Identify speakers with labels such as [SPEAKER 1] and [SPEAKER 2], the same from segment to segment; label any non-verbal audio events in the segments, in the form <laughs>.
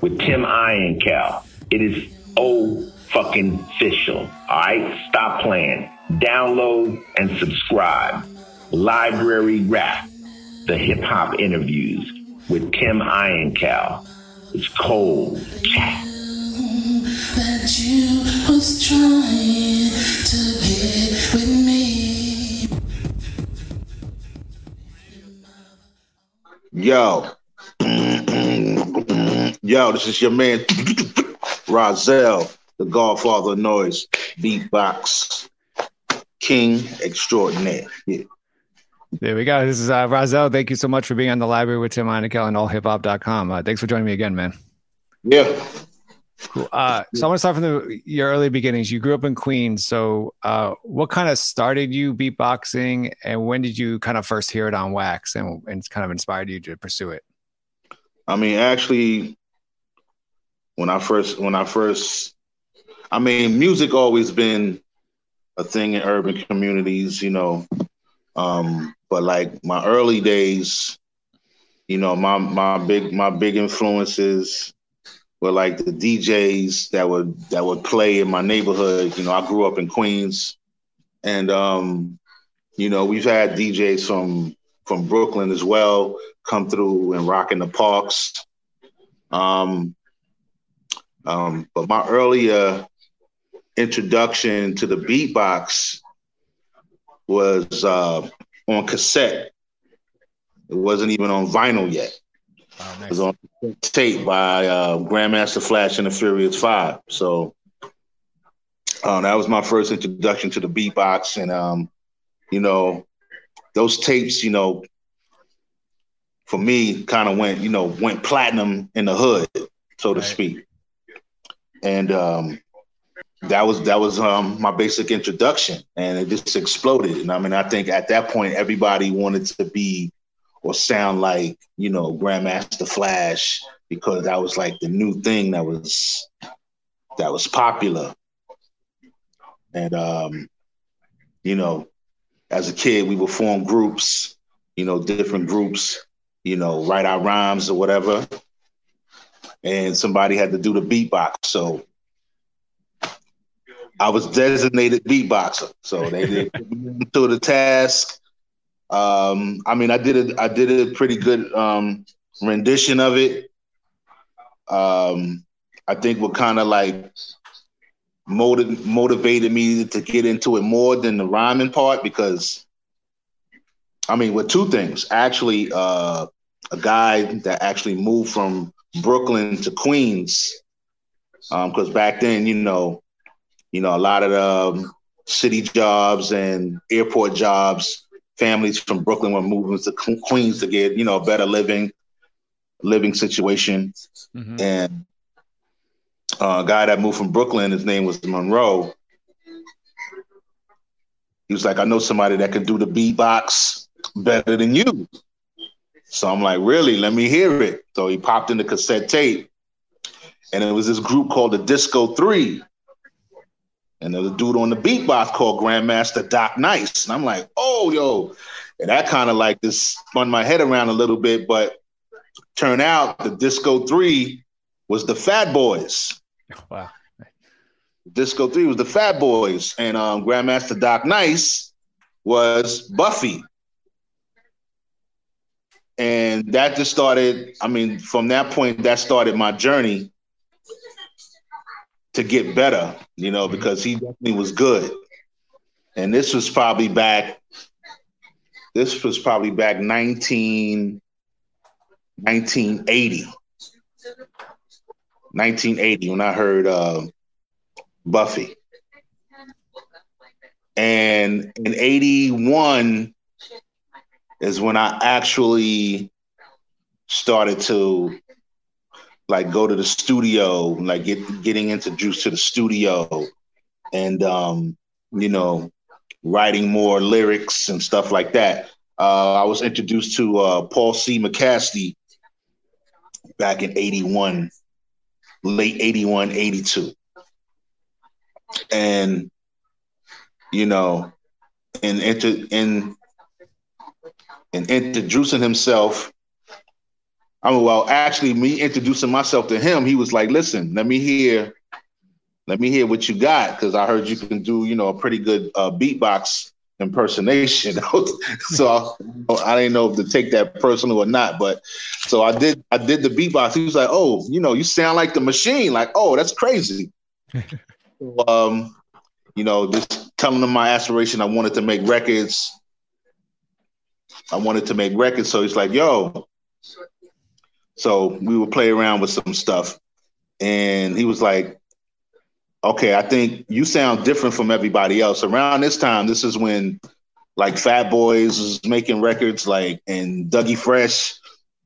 [SPEAKER 1] with Tim Einenkel. It is oh fucking official. All right, stop playing. Download and subscribe. Library Rap, the hip hop interviews with Tim Einenkel. It's cold.
[SPEAKER 2] that you was trying to get with me.
[SPEAKER 3] Yo. Yo, this is your man, Rahzel, the Godfather of Noise, beatbox king extraordinaire. Yeah.
[SPEAKER 4] There we go. This is uh, Rahzel. Thank you so much for being on the library with Tim Einenkel and allhiphop.com. Uh, thanks for joining me again, man.
[SPEAKER 3] Yeah.
[SPEAKER 4] Cool. Uh, so I want to start from the, your early beginnings. You grew up in Queens. So uh, what kind of started you beatboxing and when did you kind of first hear it on wax and, and kind of inspired you to pursue it?
[SPEAKER 3] I mean, actually, when I first, when I first, I mean, music always been a thing in urban communities, you know. Um, but like my early days, you know, my my big my big influences were like the DJs that would that would play in my neighborhood. You know, I grew up in Queens, and um, you know, we've had DJs from from Brooklyn as well come through and rock in the parks. Um, um, but my earlier introduction to the beatbox was uh, on cassette. It wasn't even on vinyl yet.
[SPEAKER 4] Oh, nice.
[SPEAKER 3] It was on tape by uh, Grandmaster Flash and the Furious Five. So um, that was my first introduction to the beatbox, and um, you know, those tapes, you know, for me, kind of went, you know, went platinum in the hood, so to speak. And um, that was that was um, my basic introduction, and it just exploded. And I mean, I think at that point, everybody wanted to be or sound like, you know, Grandmaster Flash because that was like the new thing that was that was popular. And um, you know, as a kid, we would form groups, you know, different groups, you know, write our rhymes or whatever. And somebody had to do the beatbox. So I was designated beatboxer. So they did <laughs> to the task. Um, I mean, I did it. I did a pretty good um, rendition of it. Um, I think what kind of like motiv- motivated me to get into it more than the rhyming part because I mean, with two things. Actually, uh, a guy that actually moved from Brooklyn to Queens, because back then, you know, you know, a lot of the um, city jobs and airport jobs, families from Brooklyn were moving to Queens to get, you know, a better living, living situation.
[SPEAKER 4] Mhm.
[SPEAKER 3] And uh, a guy that moved from Brooklyn, his name was Monroe. He was like, I know somebody that can do the beatbox better than you. So I'm like, really? Let me hear it. So he popped in the cassette tape. and it was this group called the Disco Three, and there was a dude on the beatbox called Grandmaster Doc Nice, and I'm like, oh yo, and that kind of like just spun my head around a little bit, but turn out the Disco Three was the Fat Boys. <laughs>
[SPEAKER 4] Wow.
[SPEAKER 3] Disco Three was the Fat Boys, and um, Grandmaster Doc Nice was Buffy. And that just started. I mean, from that point, that started my journey to get better. You know, because he definitely was good. And this was probably back. This was probably back 19, 1980. 1980 when I heard uh, Buffy. And in 81 is when I actually started to like go to the studio, like get getting introduced to the studio and um, you know, writing more lyrics and stuff like that. Uh, I was introduced to uh, Paul C. McKasty back in 81, late 81, 82 and you know, and into in and introducing himself. I mean, well, actually, me introducing myself to him, he was like, "Listen, let me hear, let me hear what you got, because I heard you can do, you know, a pretty good uh, beatbox impersonation." <laughs> so I, I didn't know if to take that personal or not, but so I did. I did the beatbox. He was like, "Oh, you know, you sound like the machine." Like, "Oh, that's crazy." <laughs> so, um, you know, just telling them my aspiration. I wanted to make records. I wanted to make records. So he's like, yo. So we would play around with some stuff. And he was like, okay, I think you sound different from everybody else. Around this time, this is when like Fat Boys was making records, like, and Dougie Fresh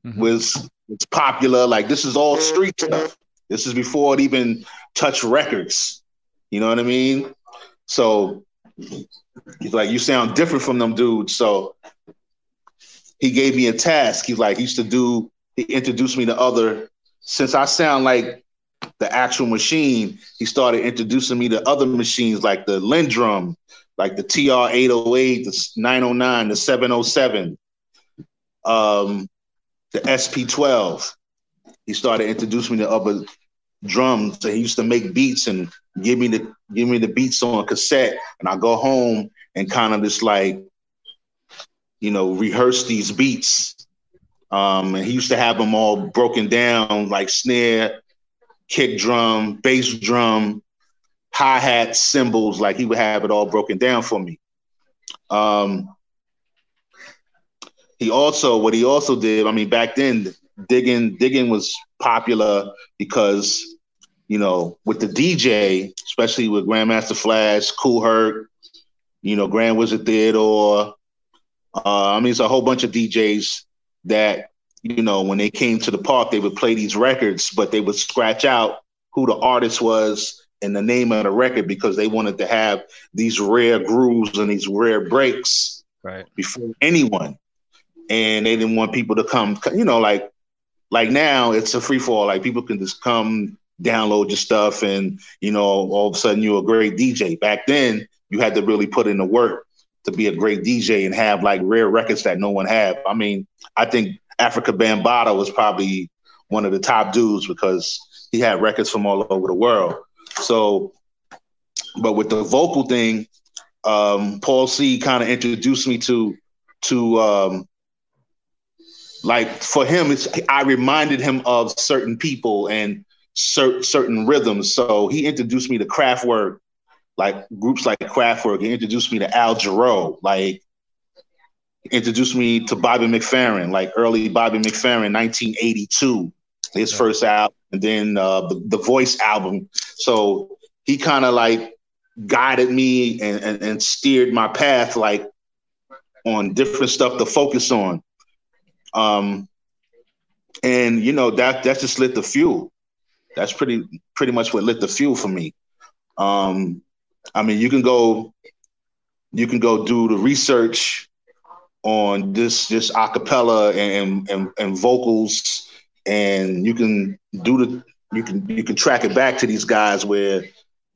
[SPEAKER 3] mm-hmm. was, was popular. Like, this is all street stuff. This is before it even touched records. You know what I mean? So he's like, you sound different from them dudes. So he gave me a task. He's like, he used to do, he introduced me to other, since I sound like the actual machine, he started introducing me to other machines like the LinnDrum, like the TR 808, the 909, the 707, um, the SP 12. He started introducing me to other drums. So he used to make beats and give me the give me the beats on cassette, and I go home and kind of just like, you know, rehearse these beats. Um, and he used to have them all broken down like snare, kick drum, bass drum, hi hat, cymbals. Like he would have it all broken down for me. Um, he also what he also did. I mean, back then, digging digging was popular because you know, with the DJ, especially with Grandmaster Flash, Kool Herc, you know, Grand Wizard Theodore. Uh, I mean, it's a whole bunch of DJs that, you know, when they came to the park, they would play these records, but they would scratch out who the artist was and the name of the record because they wanted to have these rare grooves and these rare breaks
[SPEAKER 4] right.
[SPEAKER 3] before anyone. And they didn't want people to come, you know, like like now it's a free fall. Like people can just come download your stuff and you know all of a sudden you're a great DJ. Back then you had to really put in the work to be a great DJ and have like rare records that no one had. I mean, I think Afrika Bambaataa was probably one of the top dudes because he had records from all over the world. So, but with the vocal thing, um, Paul C kind of introduced me to to um, like for him, it's I reminded him of certain people and cer- certain rhythms. So he introduced me to Kraftwerk, like groups like Kraftwerk. He introduced me to Al Jarreau, like introduced me to Bobby McFerrin, like early Bobby McFerrin, 1982, his yeah. first album, and then uh, the, the Voice album. So he kind of like guided me and, and, and steered my path, like on different stuff to focus on. Um, and you know that that just lit the fuel that's pretty pretty much what lit the fuel for me. Um, I mean, you can go you can go do the research on this this acapella and, and and vocals, and you can do the you can you can track it back to these guys where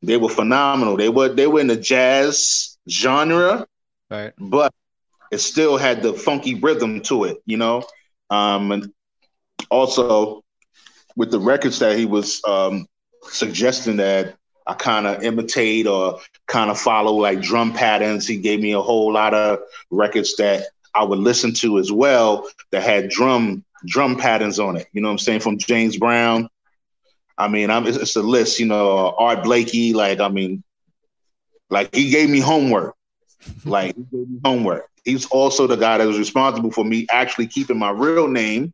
[SPEAKER 3] they were phenomenal. They were they were in the jazz genre,
[SPEAKER 4] Right.
[SPEAKER 3] but it still had the funky rhythm to it, you know. Um, and also with the records that he was um, suggesting that I kind of imitate or kind of follow like drum patterns. He gave me a whole lot of records that I would listen to as well that had drum drum patterns on it. You know what I'm saying? From James Brown. I mean, I'm, it's, it's a list. You know, Art Blakey. Like, I mean, like he gave me homework. <laughs> Like he gave me homework. He's also the guy that was responsible for me actually keeping my real name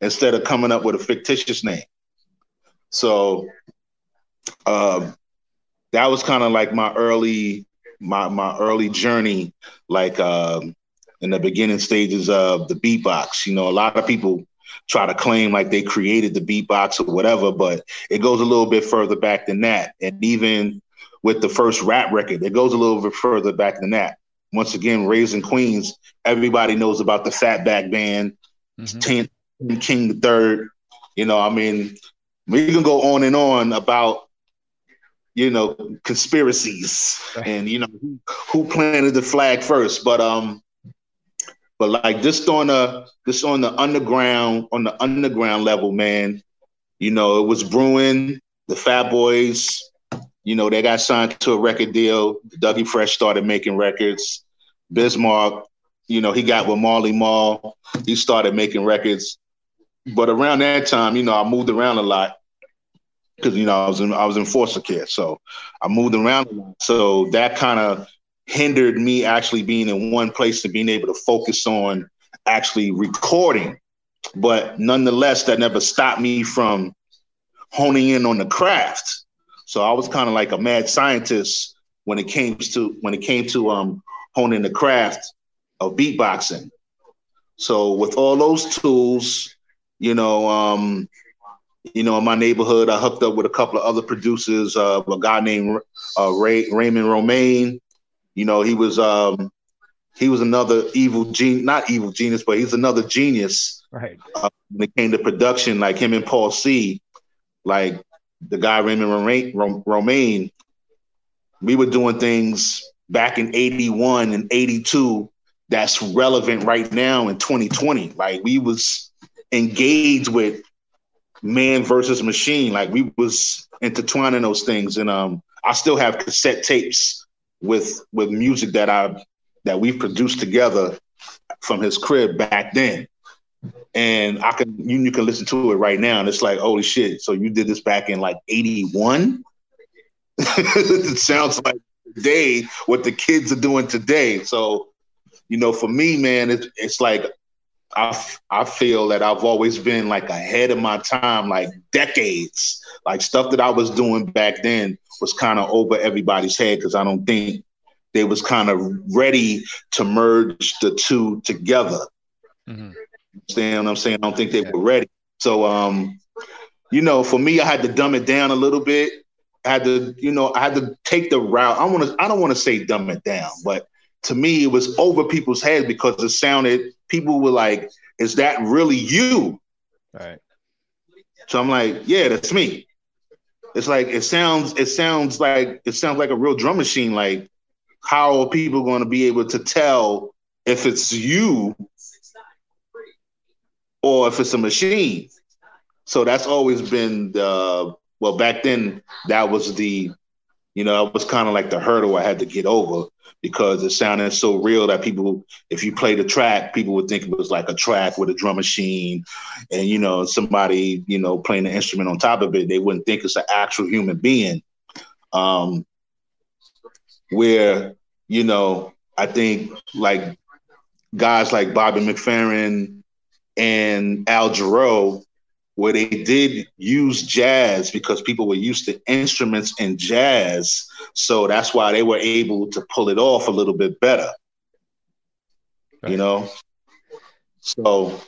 [SPEAKER 3] instead of coming up with a fictitious name. So um, that was kind of like my early my my early journey, like um, in the beginning stages of the beatbox. You know, a lot of people try to claim like they created the beatbox or whatever, but it goes a little bit further back than that. And even with the first rap record, it goes a little bit further back than that. Once again, Raising Queens, everybody knows about the Fatback Band,
[SPEAKER 4] Mhm.
[SPEAKER 3] King the Third. You know, I mean, we can go on and on about, you know, conspiracies and you know who, who planted the flag first. But um, but like just on the just on the underground on the underground level, man, you know, it was brewing. The Fat Boys, you know, they got signed to a record deal. Dougie Fresh started making records. Biz Markie, you know, he got with Marley Marl. He started making records. But around that time, you know, I moved around a lot because you know I was in I was in foster care, so I moved around a lot. So that kind of hindered me actually being in one place and being able to focus on actually recording. But nonetheless, that never stopped me from honing in on the craft. So I was kind of like a mad scientist when it came to when it came to um honing the craft of beatboxing. So with all those tools, you know, um, you know, in my neighborhood, I hooked up with a couple of other producers. Uh, a guy named uh, Ray, Raymond Romaine. You know, he was um, he was another evil genius, not evil genius, but he's another genius
[SPEAKER 4] Right.
[SPEAKER 3] when it came to production, like him and Paul C, like the guy Raymond Romaine, Romaine, we were doing things back in 81 and 82 that's relevant right now in 2020. Like we was engaged with man versus machine. Like we was intertwining those things. And um I still have cassette tapes with with music that I that we've produced together from his crib back then and I can you, you can listen to it right now, and it's like, holy shit! So you did this back in like '81. <laughs> it sounds like today what the kids are doing today. So, you know, for me, man, it's it's like I I feel that I've always been like ahead of my time, like decades. Like stuff that I was doing back then was kind of over everybody's head because I don't think they was kind of ready to merge the two together
[SPEAKER 4] Mhm.
[SPEAKER 3] understand what I'm saying? I don't think they were ready. So, um, you know, for me, I had to dumb it down a little bit. I had to, you know, I had to take the route. I want to, I don't want to say dumb it down, but to me, it was over people's heads because it sounded. People were like, "Is that really you?"
[SPEAKER 4] Right.
[SPEAKER 3] So I'm like, "Yeah, that's me." It's like it sounds. It sounds like it sounds like a real drum machine. Like, how are people going to be able to tell if it's you or if it's a machine. So that's always been the well back then that was the you know it was kind of like the hurdle I had to get over because it sounded so real that people if you play the track people would think it was like a track with a drum machine and you know somebody you know playing the instrument on top of it. They wouldn't think it's an actual human being. Um where you know I think like guys like Bobby McFerrin and Al Jarreau, where they did use jazz because people were used to instruments and jazz. So that's why they were able to pull it off a little bit better. You know? So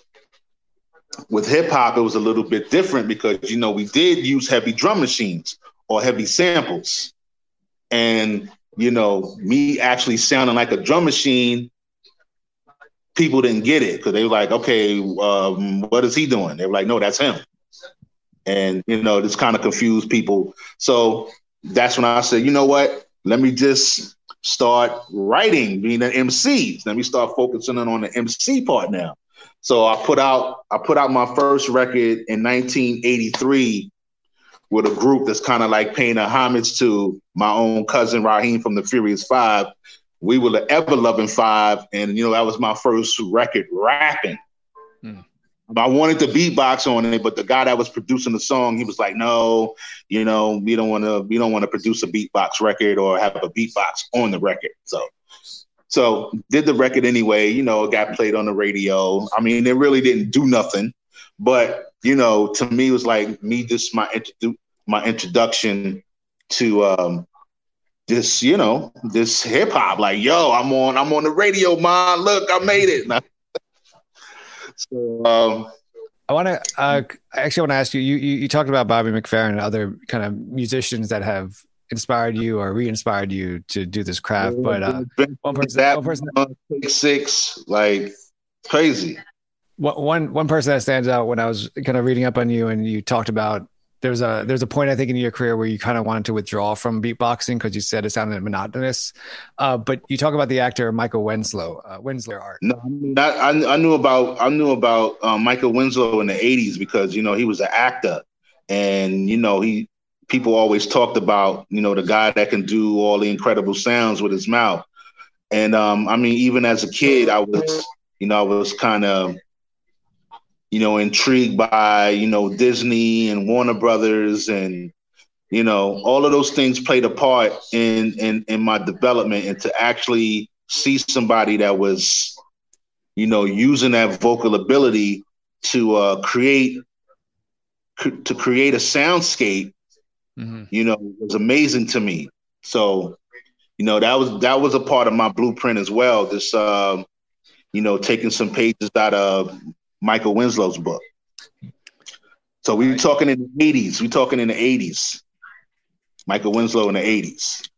[SPEAKER 3] with hip hop, it was a little bit different because, you know, we did use heavy drum machines or heavy samples. And, you know, me actually sounding like a drum machine people didn't get it because they were like, okay, um, what is he doing? They were like, no, that's him. and you know this kind of confused people. So that's when I said, you know what? Let me just start writing, being an MC. Let me start focusing on the MC part now. So I put out I put out my first record in 1983 with a group that's kind of like paying a homage to my own cousin Rahiem from the Furious Five. We were the Ever Loving Five, and you know that was my first record rapping. Hmm. I wanted to beatbox on it, but the guy that was producing the song, he was like, "No, you know, we don't want to, we don't want to produce a beatbox record or have a beatbox on the record." So, so did the record anyway. You know, it got played on the radio. I mean, it really didn't do nothing, but you know, to me, it was like me just my introdu- my introduction to um this, you know, this hip hop. Like, yo, I'm on, I'm on the radio, man. Look, I made it. <laughs>
[SPEAKER 4] So, um, I want to uh, actually want to ask you, you. You talked about Bobby McFerrin and other kind of musicians that have inspired you or re-inspired you to do this craft. But uh, one person,
[SPEAKER 3] that one person, take six, like crazy.
[SPEAKER 4] One one person that stands out when I was kind of reading up on you and you talked about there's a there's a point I think in your career where you kind of wanted to withdraw from beatboxing because you said it sounded monotonous. Uh, but you talk about the actor Michael Winslow, uh, Winslow art.
[SPEAKER 3] No, I, I, I knew about I knew about um, Michael Winslow in the '80s because you know he was an actor, and you know he people always talked about you know the guy that can do all the incredible sounds with his mouth. And um, I mean, even as a kid, I was you know I was kind of you know, intrigued by, you know, Disney and Warner Brothers and, you know, all of those things played a part in in in my development and to actually see somebody that was, you know, using that vocal ability to uh, create to create a soundscape, mm-hmm. you know, was amazing to me. So, you know, that was that was a part of my blueprint as well. This, uh, you know, taking some pages out of Michael Winslow's book. So we are talking in the 80s. We're talking in the 80s. Michael Winslow in the 80s.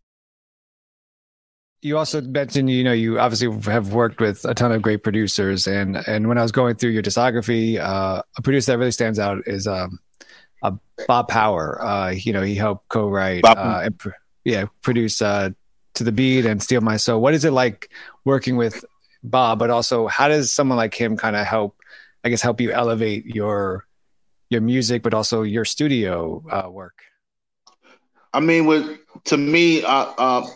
[SPEAKER 4] You also mentioned, you know, you obviously have worked with a ton of great producers, and and when I was going through your discography, uh, a producer that really stands out is um, uh, Bob Power. Uh, you know, he helped co-write uh, and pr- yeah, produce uh, to the beat and Steal My Soul. What is it like working with Bob? But also, how does someone like him kind of help I guess help you elevate your your music, but also your studio uh, work?
[SPEAKER 3] I mean, with to me, uh, uh,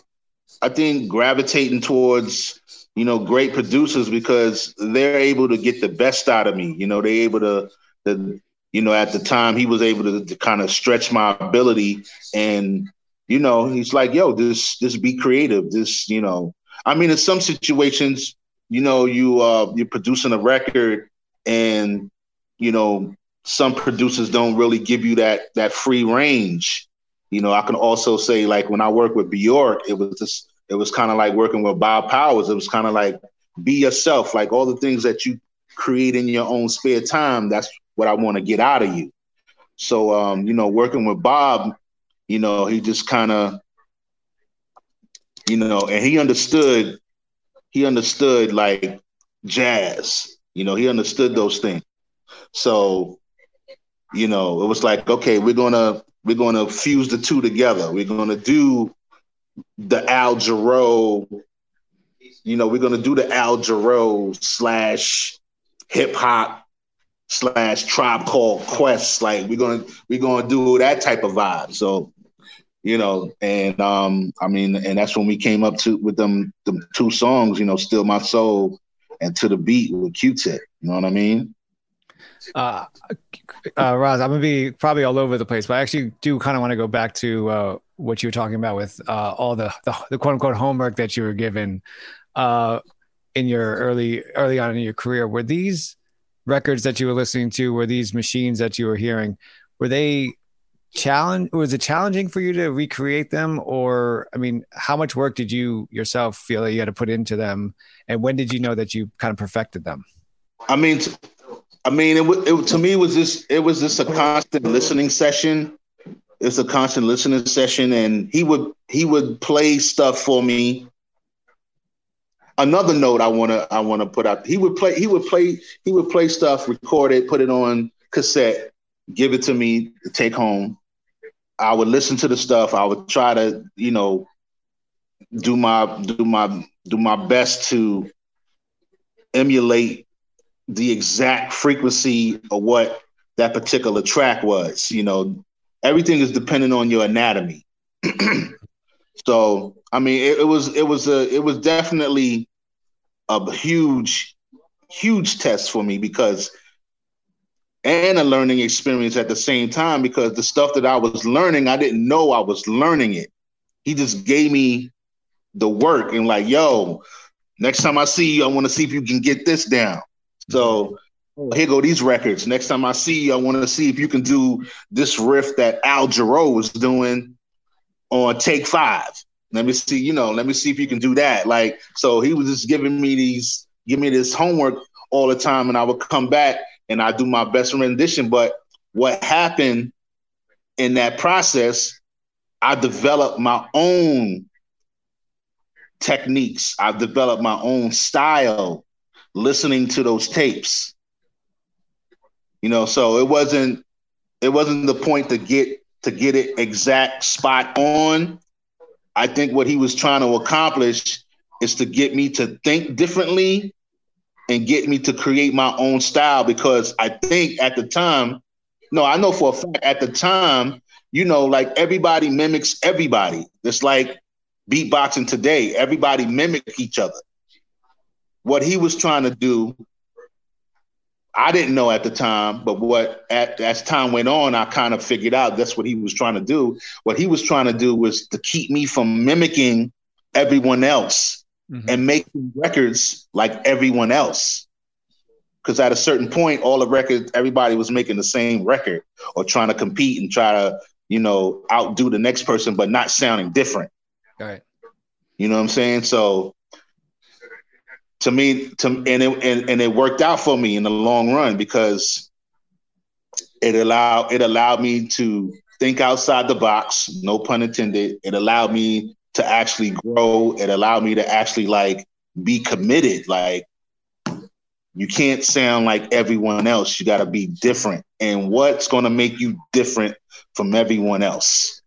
[SPEAKER 3] I think gravitating towards you know great producers because they're able to get the best out of me. You know, they're able to the you know at the time he was able to, to kind of stretch my ability and you know he's like yo this this be creative this you know i mean in some situations you know you uh you're producing a record and you know some producers don't really give you that that free range. You know, I can also say like when I work with Bjork, it was just it was kind of like working with Bob Powers. It was kind of like be yourself, like all the things that you create in your own spare time. That's what I want to get out of you. So, um, you know, working with Bob, you know, he just kind of, you know, and he understood, he understood like jazz you know, he understood those things. So, you know, it was like, okay, we're gonna we're gonna fuse the two together. We're gonna do the Al Jarreau, you know, we're gonna do the Al Jarreau slash hip hop slash tribe called quest. Like we're gonna we're gonna do that type of vibe. So, you know, and um, I mean, and that's when we came up to with them the two songs, you know, "Still My Soul and to the beat with Q-Tip. You know what I mean?
[SPEAKER 4] Uh, uh, Roz, I'm gonna be probably all over the place, but I actually do kind of want to go back to uh, what you were talking about with uh, all the, the, the quote unquote homework that you were given uh, in your early early on in your career. Were these records that you were listening to, were these machines that you were hearing, were they challenge was it challenging for you to recreate them or i mean how much work did you yourself feel that you had to put into them and when did you know that you kind of perfected them
[SPEAKER 3] i mean i mean it, it to me was this. it was just a constant listening session it's a constant listening session and he would he would play stuff for me another note i want to i want to put out he would play he would play he would play stuff record it put it on cassette give it to me take home. I would listen to the stuff. I would try to, you know, do my do my do my best to emulate the exact frequency of what that particular track was. You know, everything is dependent on your anatomy. <clears throat> so, I mean, it, it was it was a it was definitely a huge huge test for me because and a learning experience at the same time because the stuff that I was learning, I didn't know I was learning it. He just gave me the work and like, yo, next time I see you, I want to see if you can get this down. So mm-hmm. here go these records. Next time I see you, I want to see if you can do this riff that Al Jarreau was doing on take five. Let me see, you know, let me see if you can do that. Like, so he was just giving me these, give me this homework all the time, and I would come back and I do my best rendition. But what happened in that process, I developed my own techniques. I've developed my own style listening to those tapes. You know, so it wasn't it wasn't the point to get to get it exact spot on. I think what he was trying to accomplish is to get me to think differently and get me to create my own style because I think at the time, no, I know for a fact at the time, you know, like everybody mimics everybody. It's like beatboxing today. Everybody mimic each other. What he was trying to do, I didn't know at the time, but what at, as time went on, I kind of figured out that's what he was trying to do. What he was trying to do was to keep me from mimicking everyone else mm-hmm. and making records like everyone else. Because at a certain point, all the records, everybody was making the same record or trying to compete and try to, you know, outdo the next person, but not sounding different.
[SPEAKER 4] Right.
[SPEAKER 3] You know what I'm saying? So to me, to and it and, and it worked out for me in the long run because it allowed it allowed me to think outside the box, no pun intended. It allowed me to actually grow. It allowed me to actually like be committed. Like you can't sound like everyone else. You got to be different. And what's going to make you different from everyone else?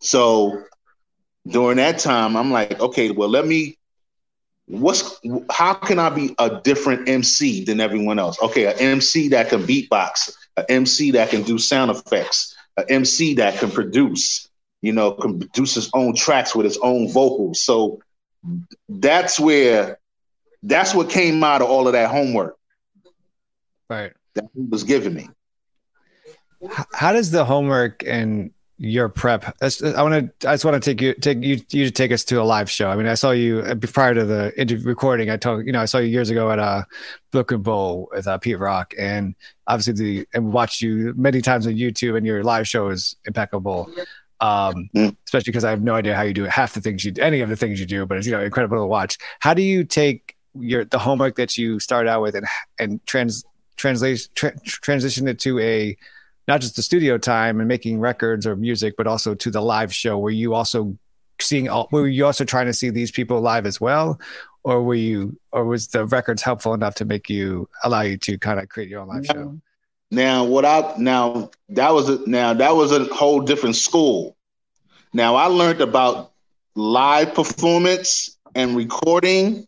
[SPEAKER 3] So during that time, I'm like, okay, well, let me. What's how can I be a different MC than everyone else? Okay, an MC that can beatbox, an MC that can do sound effects, an MC that can produce, you know, can produce his own tracks with his own vocals. So that's where that's what came out of all of that homework.
[SPEAKER 4] Right.
[SPEAKER 3] That he was giving me.
[SPEAKER 4] How does the homework and your prep. I want to. I just want to take you take you you to take us to a live show. I mean, I saw you uh, prior to the interview recording. I told you know I saw you years ago at a uh, Brooklyn Bowl with uh, Pete Rock, and obviously the and watched you many times on YouTube, and your live show is impeccable um, mm. especially because I have no idea how you do half the things you do, any of the things you do, but it's you know incredible to watch. How do you take your the homework that you start out with and and trans translate tra- transition it to a not just the studio time and making records or music, but also to the live show where you also seeing all were you also trying to see these people live as well or were you or was the records helpful enough to make you allow you to kind of create your own live show
[SPEAKER 3] now, what I now that was a now that was a whole different school. Now I learned about live performance and recording.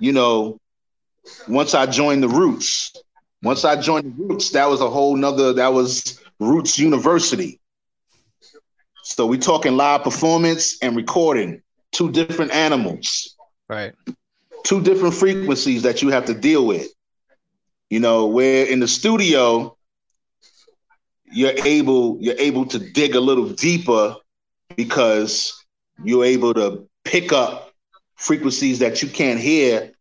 [SPEAKER 3] You know, once I joined the Roots, once I joined the Roots, that was a whole nother. That was Roots University. So we talking live performance and recording, two different animals,
[SPEAKER 4] right?
[SPEAKER 3] Two different frequencies that you have to deal with. You know, where in the studio you're able you're able to dig a little deeper because you're able to pick up frequencies that you can't hear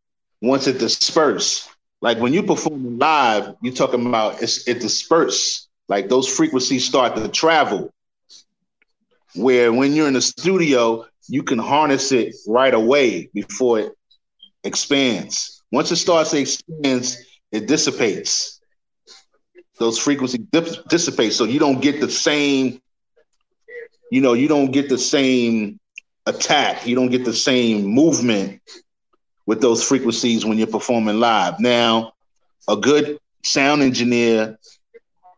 [SPEAKER 3] once it disperses. Like when you perform live, you're talking about it's, it disperses. Like those frequencies start to travel. Where when you're in the studio, you can harness it right away before it expands. Once it starts to expand, it dissipates. Those frequencies dip- dissipate, so you don't get the same. You know, you don't get the same attack. You don't get the same movement with those frequencies when you're performing live. Now, a good sound engineer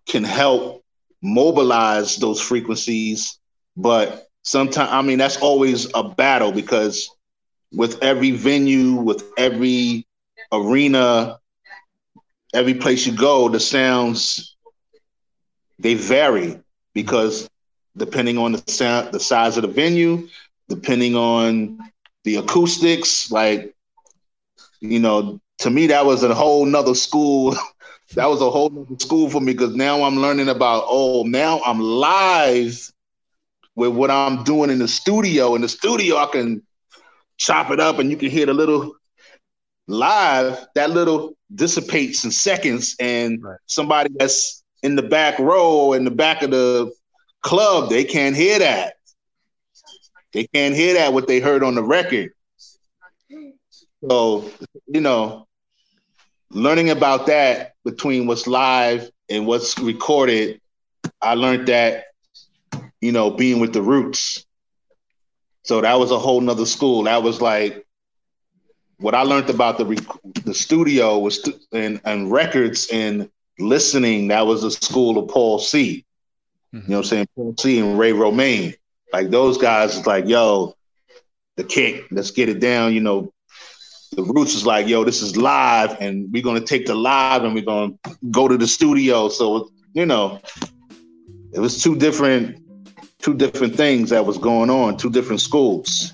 [SPEAKER 3] can help mobilize those frequencies. But sometimes, I mean, that's always a battle because with every venue, with every arena, every place you go, the sounds they vary because depending on the sound, the size of the venue, depending on the acoustics, like you know, to me that was a whole nother school. <laughs> that was a whole nother school for me because now I'm learning about oh, now I'm live with what I'm doing in the studio. In the studio, I can chop it up and you can hear the little live, that little dissipates in seconds. And right. somebody that's in the back row in the back of the club, they can't hear that. They can't hear that what they heard on the record. So, you know, learning about that between what's live and what's recorded, I learned that, you know, being with the roots. So that was a whole nother school. That was like what I learned about the the studio was and, and records and listening. That was the school of Paul C. Mm-hmm. You know what I'm saying? Paul C. and Ray Romaine. Like those guys is like, yo, the kick, let's get it down. You know, the roots is like, yo, this is live, and we're gonna take the live and we're gonna go to the studio. So you know, it was two different two different things that was going on, two different schools.